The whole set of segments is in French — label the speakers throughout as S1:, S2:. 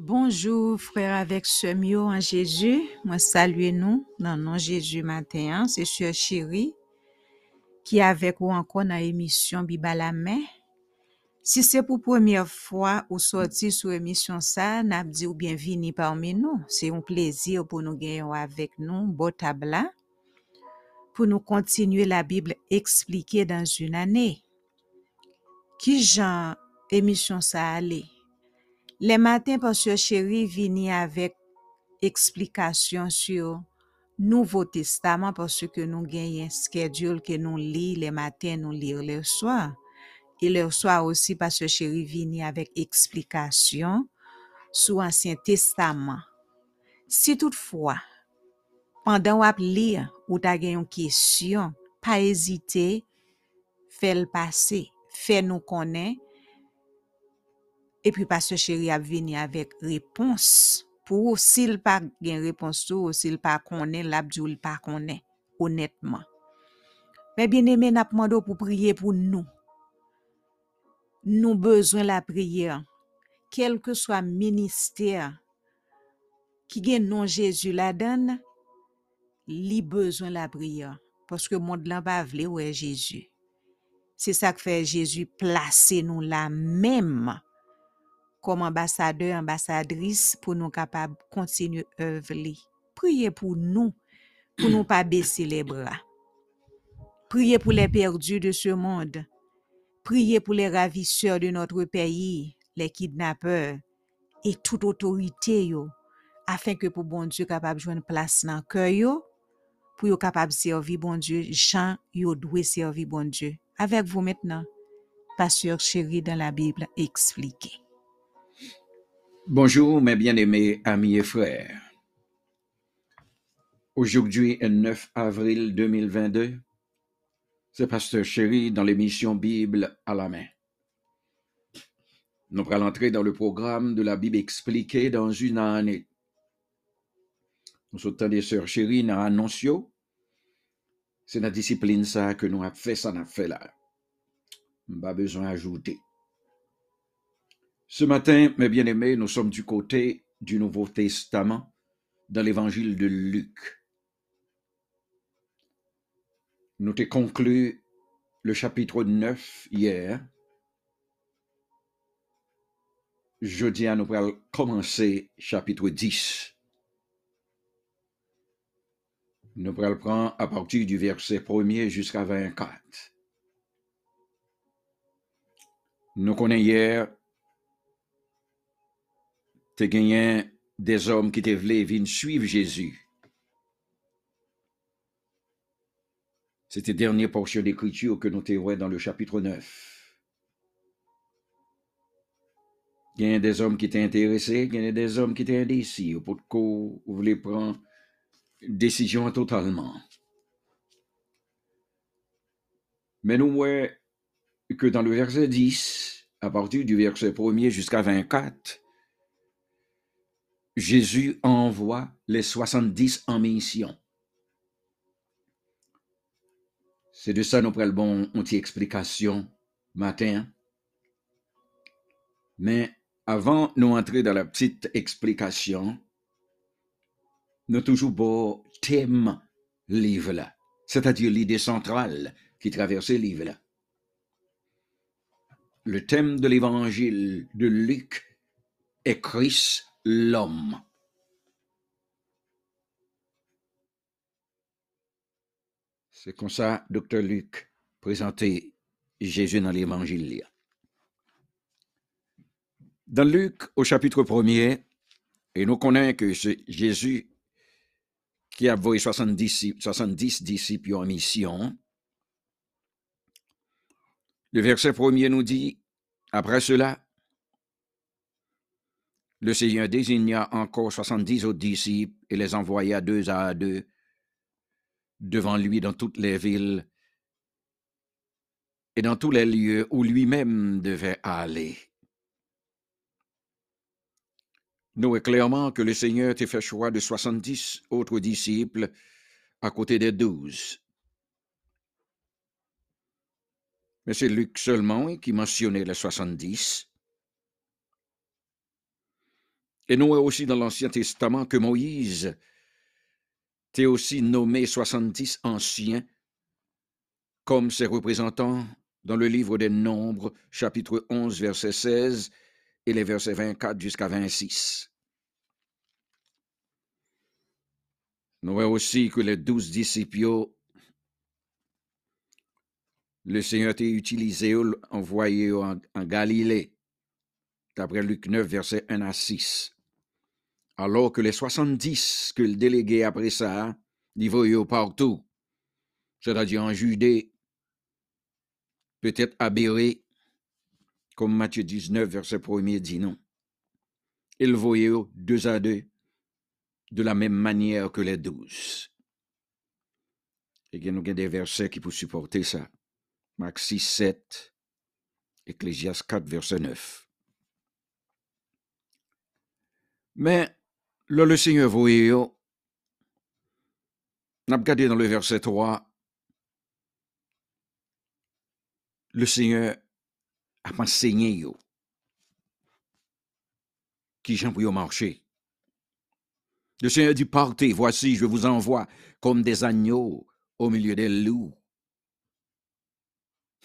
S1: Bonjour frère avec semyo en Jésus. Moi salue nous dans nom Jésus matin. C'est sœur chérie qui avec ou encore dans émission Biba la main. Si c'est pour première fois ou sorti sur émission ça, n'a dit ou bienvenue parmi nous. C'est un plaisir pour nous gagner avec nous beau tabla pour nous continuer la Bible expliquée dans une année. Qui genre émission ça allait? Le matin, Pastor Chéri vini avèk eksplikasyon syo Nouvo Testaman porsè ke nou genyen skedyol ke nou li le matin nou li le soa. E le soa osi Pastor Chéri vini avèk eksplikasyon sou Ansyen Testaman. Si toutfwa, pandan wap li ou ta genyon kesyon, pa ezite, fel pase, fe nou konen, epi paswe cheri ap vini avek repons pou ou sil pa gen repons tou ou sil pa konen labdou l pa konen, honetman. Men bien eme nap mando pou priye pou nou. Nou bezwen la priye, kelke swa minister ki gen non Jezu la dan, li bezwen la priye, poske mond lan pa vle ou e Jezu. Se sa ke fe Jezu plase nou la menm kom ambasade, ambasadris pou nou kapab kontinu evli. Priye pou nou, pou nou pa besi le bra. Priye pou le perdu de se monde. Priye pou le ravisseur de notre peyi, le kidnapeur, et tout autorite yo, afin ke pou bon Diyo kapab jwen plas nan kè yo, pou yo kapab servi bon Diyo, jan yo dwe servi bon Diyo. Avek vou metnen, pasteur chéri dan la Bible explike.
S2: Bonjour mes bien-aimés amis et frères. Aujourd'hui est 9 avril 2022. C'est Pasteur Chéri dans l'émission Bible à la main. Nous allons entrer dans le programme de la Bible expliquée dans une année. Nous sommes des sœurs chéries dans Annoncio. C'est la discipline ça que nous avons fait, ça n'a fait là. Pas besoin d'ajouter. Ce matin, mes bien-aimés, nous sommes du côté du Nouveau Testament dans l'évangile de Luc. Nous avons conclu le chapitre 9 hier. Jeudi, nous allons commencer chapitre 10. Nous allons prendre à partir du verset 1er jusqu'à 24. Nous connaissons hier te gagné des hommes qui te voulaient suivre Jésus. C'était la dernière portion d'écriture que nous te dans le chapitre 9. Il y a des hommes qui étaient intéressés, il y a des hommes qui étaient indécis, pour vous voulez prendre décision totalement. Mais nous voyons que dans le verset 10, à partir du verset 1er jusqu'à 24, Jésus envoie les 70 en mission. C'est de ça nous prenons une explication matin. Mais avant nous entrer dans la petite explication, nous toujours beau thème livre là, c'est-à-dire l'idée centrale qui traverse le livre. Le thème de l'évangile de Luc est Christ l'homme. C'est comme ça, docteur Luc présentait Jésus dans l'évangile. Dans Luc, au chapitre 1er, et nous connaissons que c'est Jésus qui a envoyé 70, 70 disciples en mission. Le verset premier nous dit, après cela, le Seigneur désigna encore soixante-dix autres disciples et les envoya deux à deux devant lui dans toutes les villes et dans tous les lieux où lui-même devait aller. Nous clairement que le Seigneur t'a fait choix de soixante-dix autres disciples à côté des douze. Mais c'est Luc seulement qui mentionnait les soixante-dix. Et nous aussi dans l'Ancien Testament que Moïse t'est aussi nommé 70 anciens comme ses représentants dans le livre des Nombres, chapitre 11, verset 16 et les versets 24 jusqu'à 26. Nous voyons aussi que les douze disciples, le Seigneur a utilisé, envoyé en, en Galilée, d'après Luc 9, verset 1 à 6. Alors que les 70 que le délégué après ça, ils voyaient partout, c'est-à-dire en Judée, peut-être à Béré, comme Matthieu 19, verset 1 dit non. Ils voyaient deux à deux, de la même manière que les douze. Et il y a des versets qui peuvent supporter ça. Marc 6, 7, Ecclésias 4, verset 9. Mais, là, le Seigneur voyait, on a regardé dans le verset 3, le Seigneur a enseigné yo, qui j'en pour marcher. Le Seigneur dit, partez, voici, je vous envoie comme des agneaux au milieu des loups.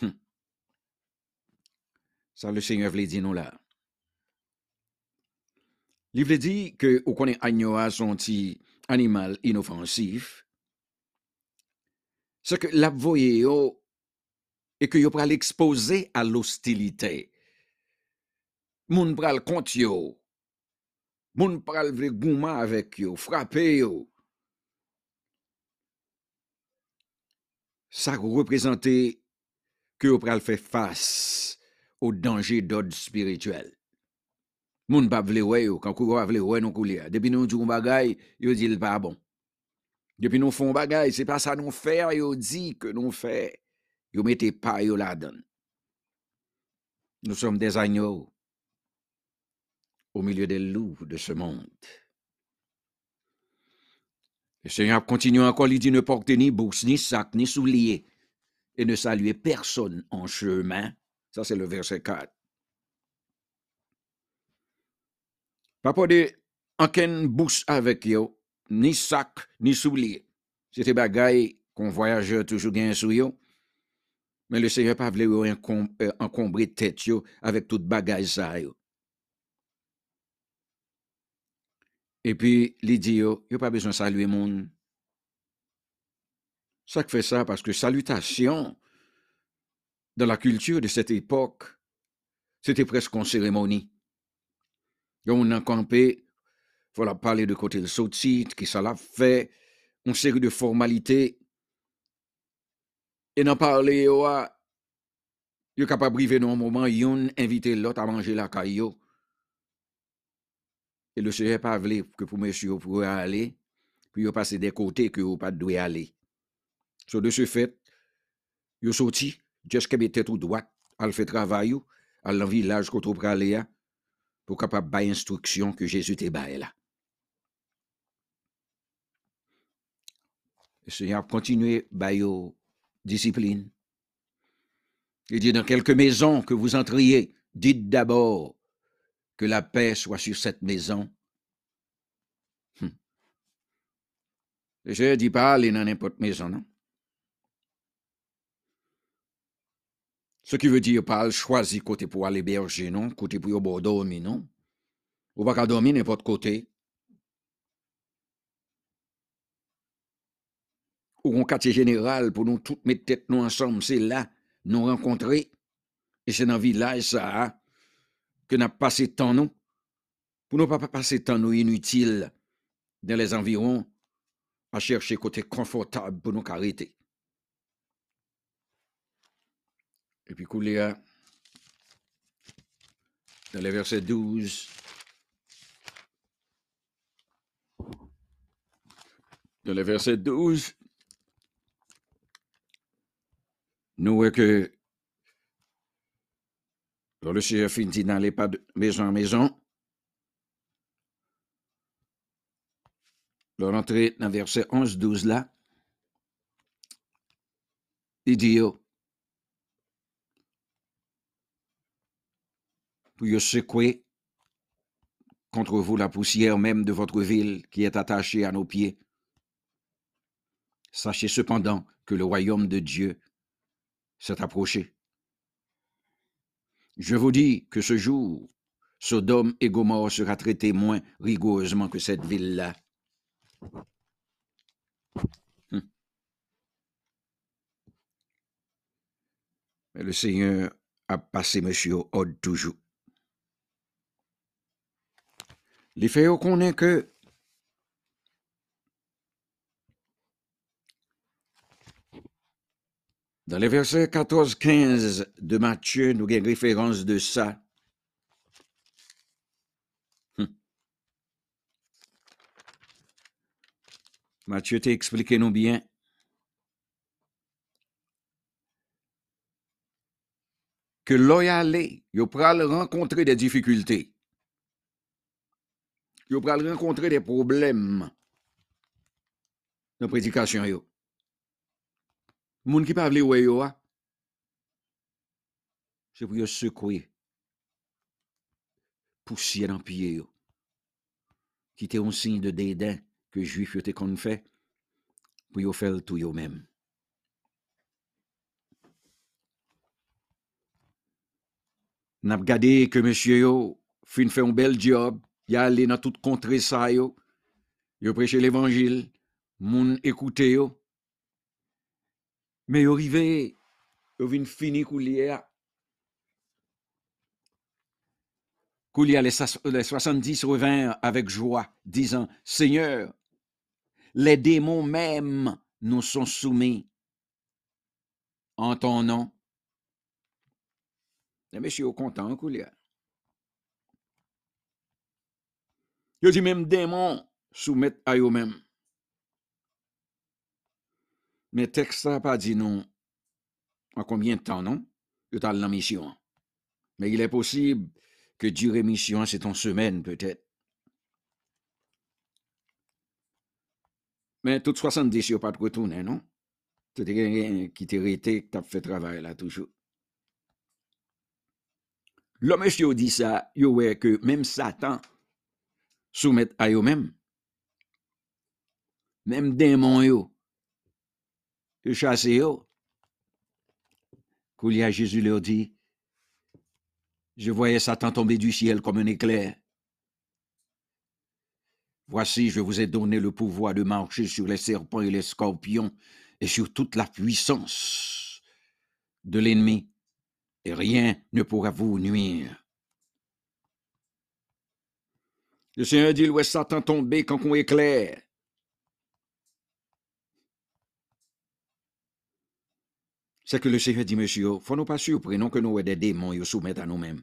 S2: Hum. Ça, le Seigneur voulait dire nous là. Il voulait dire que, au connaît agneau a son petit animal inoffensif, c'est que la voyez et que yo pral exposer à l'hostilité. Moun pral kont yo. Moun pral vle gouman avec yo, frapper yo. Ça représentait que yo pral fait face au danger d'ordre spirituel. Moun pa vle wè yo, quand kou vle wè non koulia. Depuis nous djou bagay, yo dit pas bon. Depuis nous font bagay, c'est pas ça nous faire, yo dit que nous fait. Yo mettez pas yo la donne. Nous sommes des agneaux au milieu des loups de ce monde. Le Seigneur continue encore, il dit ne portez ni bourse, ni sac, ni souliers, et ne saluez personne en chemin. Ça, c'est le verset 4. Pas pour de aucune bourse avec yo, ni sac, ni souliers. C'était bagaille qu'on voyageur toujours gagne sous. Mais le Seigneur pas voulu encombrer tête avec toute bagaille ça. Et puis, il dit, yo, yo pas besoin de saluer monde. Ça fait ça parce que salutation, dans la culture de cette époque, c'était presque une cérémonie. Yon nan kampe, fwa la pale de kote l sotit, ki sa la fe, yon seri de formalite, e nan pale yo a, yo kapabrive nou an mouman, yon invite lot a manje la kay yo, e le seye pa vle ke pou mè syo pou a ale, pi yo pase de kote ke yo pa dwe ale. So de se fet, yo soti, jeske be tet ou dwat, al fe travay yo, al lan vilaj koto prale ya, pour capable bailler instruction que Jésus te baille là. Le Seigneur a continué bailler discipline. Il dit dans quelques maisons que vous entriez, dites d'abord que la paix soit sur cette maison. Hum. Je ne dis pas aller dans n'importe maison, non? Ce qui veut dire pas choisir côté pour aller berger, non, côté pour bon dormir, non. Ou pas dormir n'importe côté. Ou un quartier général pour nous toutes mettre tête nous ensemble, c'est là nous rencontrer. Et c'est dans le village ça hein, que nous passé temps non? nous. Pour ne pas passer temps nous inutile dans les environs à chercher côté confortable pour nous arrêter. Et puis, couler dans les versets 12, dans les versets 12, nous voyons que le Seigneur finit n'allez pas de maison en maison. Alors, entrer dans verset 11-12 là. Il dit, pour y secouer contre vous la poussière même de votre ville qui est attachée à nos pieds. Sachez cependant que le royaume de Dieu s'est approché. Je vous dis que ce jour, Sodome et Gomorre sera traité moins rigoureusement que cette ville-là. Hum. Le Seigneur a passé monsieur Odd toujours. Les faits connaît que dans les versets 14-15 de Matthieu, nous avons référence de ça. Hum. Matthieu t'a expliqué nous bien. Que loyalé, il pral rencontrer des difficultés. Il pral rencontrer des problèmes dans la prédication. Yo. Moun qui parle ouais yo, c'est pour secouer poussière dans pied yo. Qui était un signe de dédain que juif était qu'on fait pour faire tout yo même. N'a regardé que monsieur yo fin fait un bel job, y allé dans toute contrée ça yo. Yo prêché l'évangile, moun écouté yo. Mais yo rivé, yo vin fini les, les 70 revint avec joie, disant, Seigneur, les démons même nous sont soumis en ton nom. Les messieurs content, coulier. Yo dit même démons soumettent à eux-mêmes. Mais texte n'a pas dit non en combien de temps, non? Yo t'as la mission. Mais il est possible que durée mission, c'est en semaine, peut-être. Mais tout 70, yo pas de retourner, non? Tout est qui t'est arrêté, qui fait travail là, toujours. Le monsieur dit ça, yo ouais que même Satan soumet à eux-mêmes. Même démons yo, que chasse yo. Koulia Jésus leur dit, je voyais Satan tomber du ciel comme un éclair. Voici, je vous ai donné le pouvoir de marcher sur les serpents et les scorpions et sur toute la puissance de l'ennemi, et rien ne pourra vous nuire. Le Seigneur dit, ouais, Satan tomber quand on éclaire. C'est que le Seigneur dit, monsieur, faut nous pas surprendre que nous des démons nous soumettent à nous-mêmes.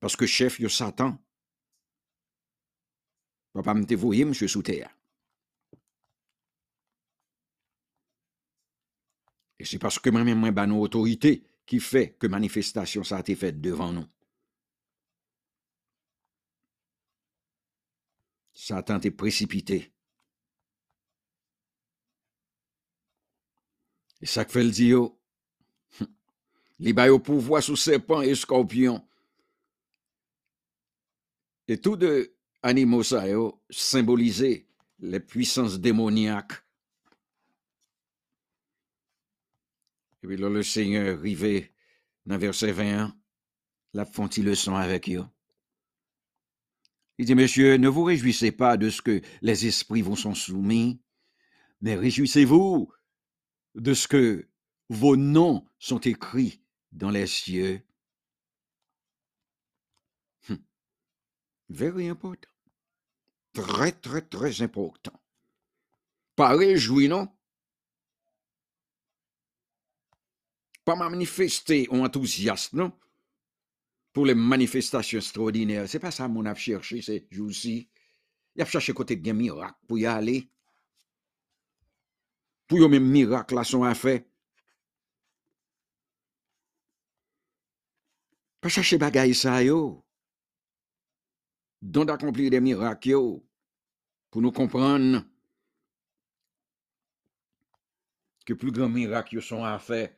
S2: Parce que chef, yo Satan. Papa me voyé, monsieur, sous terre. Et c'est parce que moi-même, moi, ben, nos autorités qui fait que manifestation ça a été faite devant nous. Satan est précipité. Et ça que fait le dire, les au pouvoir sous serpents et scorpions. Et tous deux animaux symbolisaient les puissances démoniaques. Et puis là, le Seigneur arrivé dans verset 21, la font leçon avec eux. Il dit, Monsieur, ne vous réjouissez pas de ce que les esprits vous sont soumis, mais réjouissez-vous de ce que vos noms sont écrits dans les cieux. Hum. Very important. Très, très, très important. Pas réjoui, non? Pas manifester en enthousiasme, non? Pour les manifestations extraordinaires. C'est pas ça mon a cherché ces jours-ci. Il a cherché côté de miracle pour y aller. Pour y même miracle là sont à faire. Pas chercher bagaille ça yo. Dont d'accomplir des miracles yo. Pour nous comprendre que plus grands miracles sont à faire.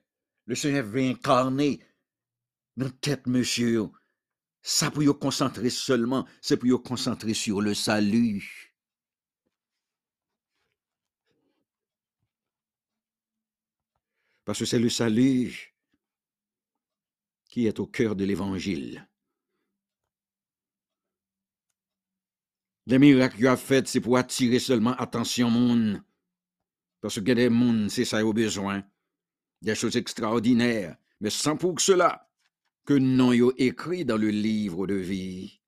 S2: Le Seigneur veut incarner dans tête monsieur. ça pour vous concentrer seulement, c'est pour vous concentrer sur le salut. Parce que c'est le salut qui est au cœur de l'évangile. Les miracles qu'il a fait, c'est pour attirer seulement attention monde. Parce que des mondes, c'est ça au besoin. Des choses extraordinaires. Mais sans pour cela que non yo écrit dans le livre de vie.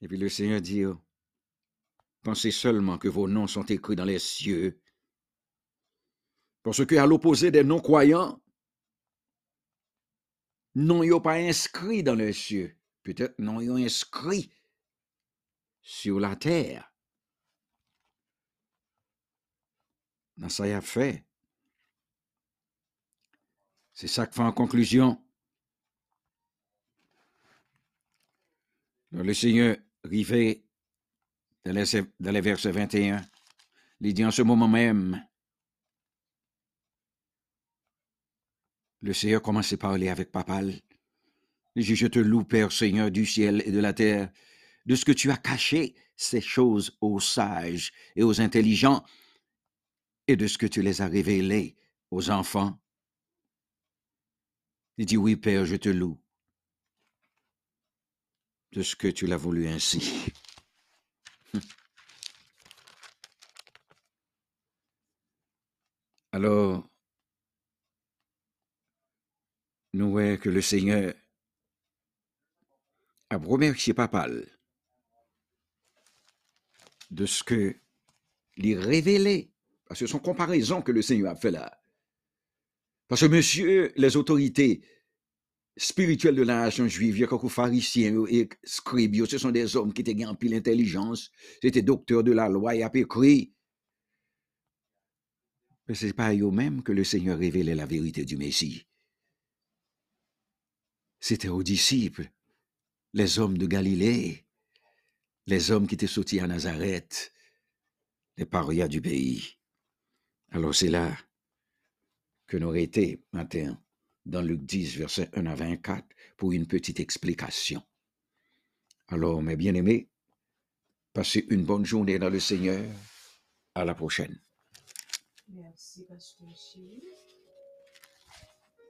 S2: Et puis le Seigneur dit, oh, pensez seulement que vos noms sont écrits dans les cieux. Parce que à l'opposé des non-croyants, non yo pas inscrit dans les cieux. Peut-être non yo inscrit sur la terre. Dans ça y a fait. C'est ça que fait en conclusion. Le Seigneur les, dans les versets 21, il dit en ce moment même, le Seigneur commence à parler avec Papal. Il dit, je te loue, Père Seigneur du ciel et de la terre, de ce que tu as caché ces choses aux sages et aux intelligents, et de ce que tu les as révélées aux enfants. Il dit, oui, Père, je te loue de ce que tu l'as voulu ainsi. Alors, nous voyons que le Seigneur a remercié Papal de ce que lui révélé, parce que son comparaison que le Seigneur a fait là, parce que, monsieur, les autorités spirituelles de la nation juive, quelques pharisiens et scribes, ce sont des hommes qui étaient en pile intelligence, c'était docteurs de la loi, et a écrit. Mais ce n'est pas à eux-mêmes que le Seigneur révélait la vérité du Messie. C'était aux disciples, les hommes de Galilée, les hommes qui étaient sortis à Nazareth, les parias du pays. Alors c'est là que n'aurait été matin dans Luc 10, verset 1 à 24, pour une petite explication. Alors, mes bien-aimés, passez une bonne journée dans le Seigneur. À la prochaine.
S1: Merci, Pasteur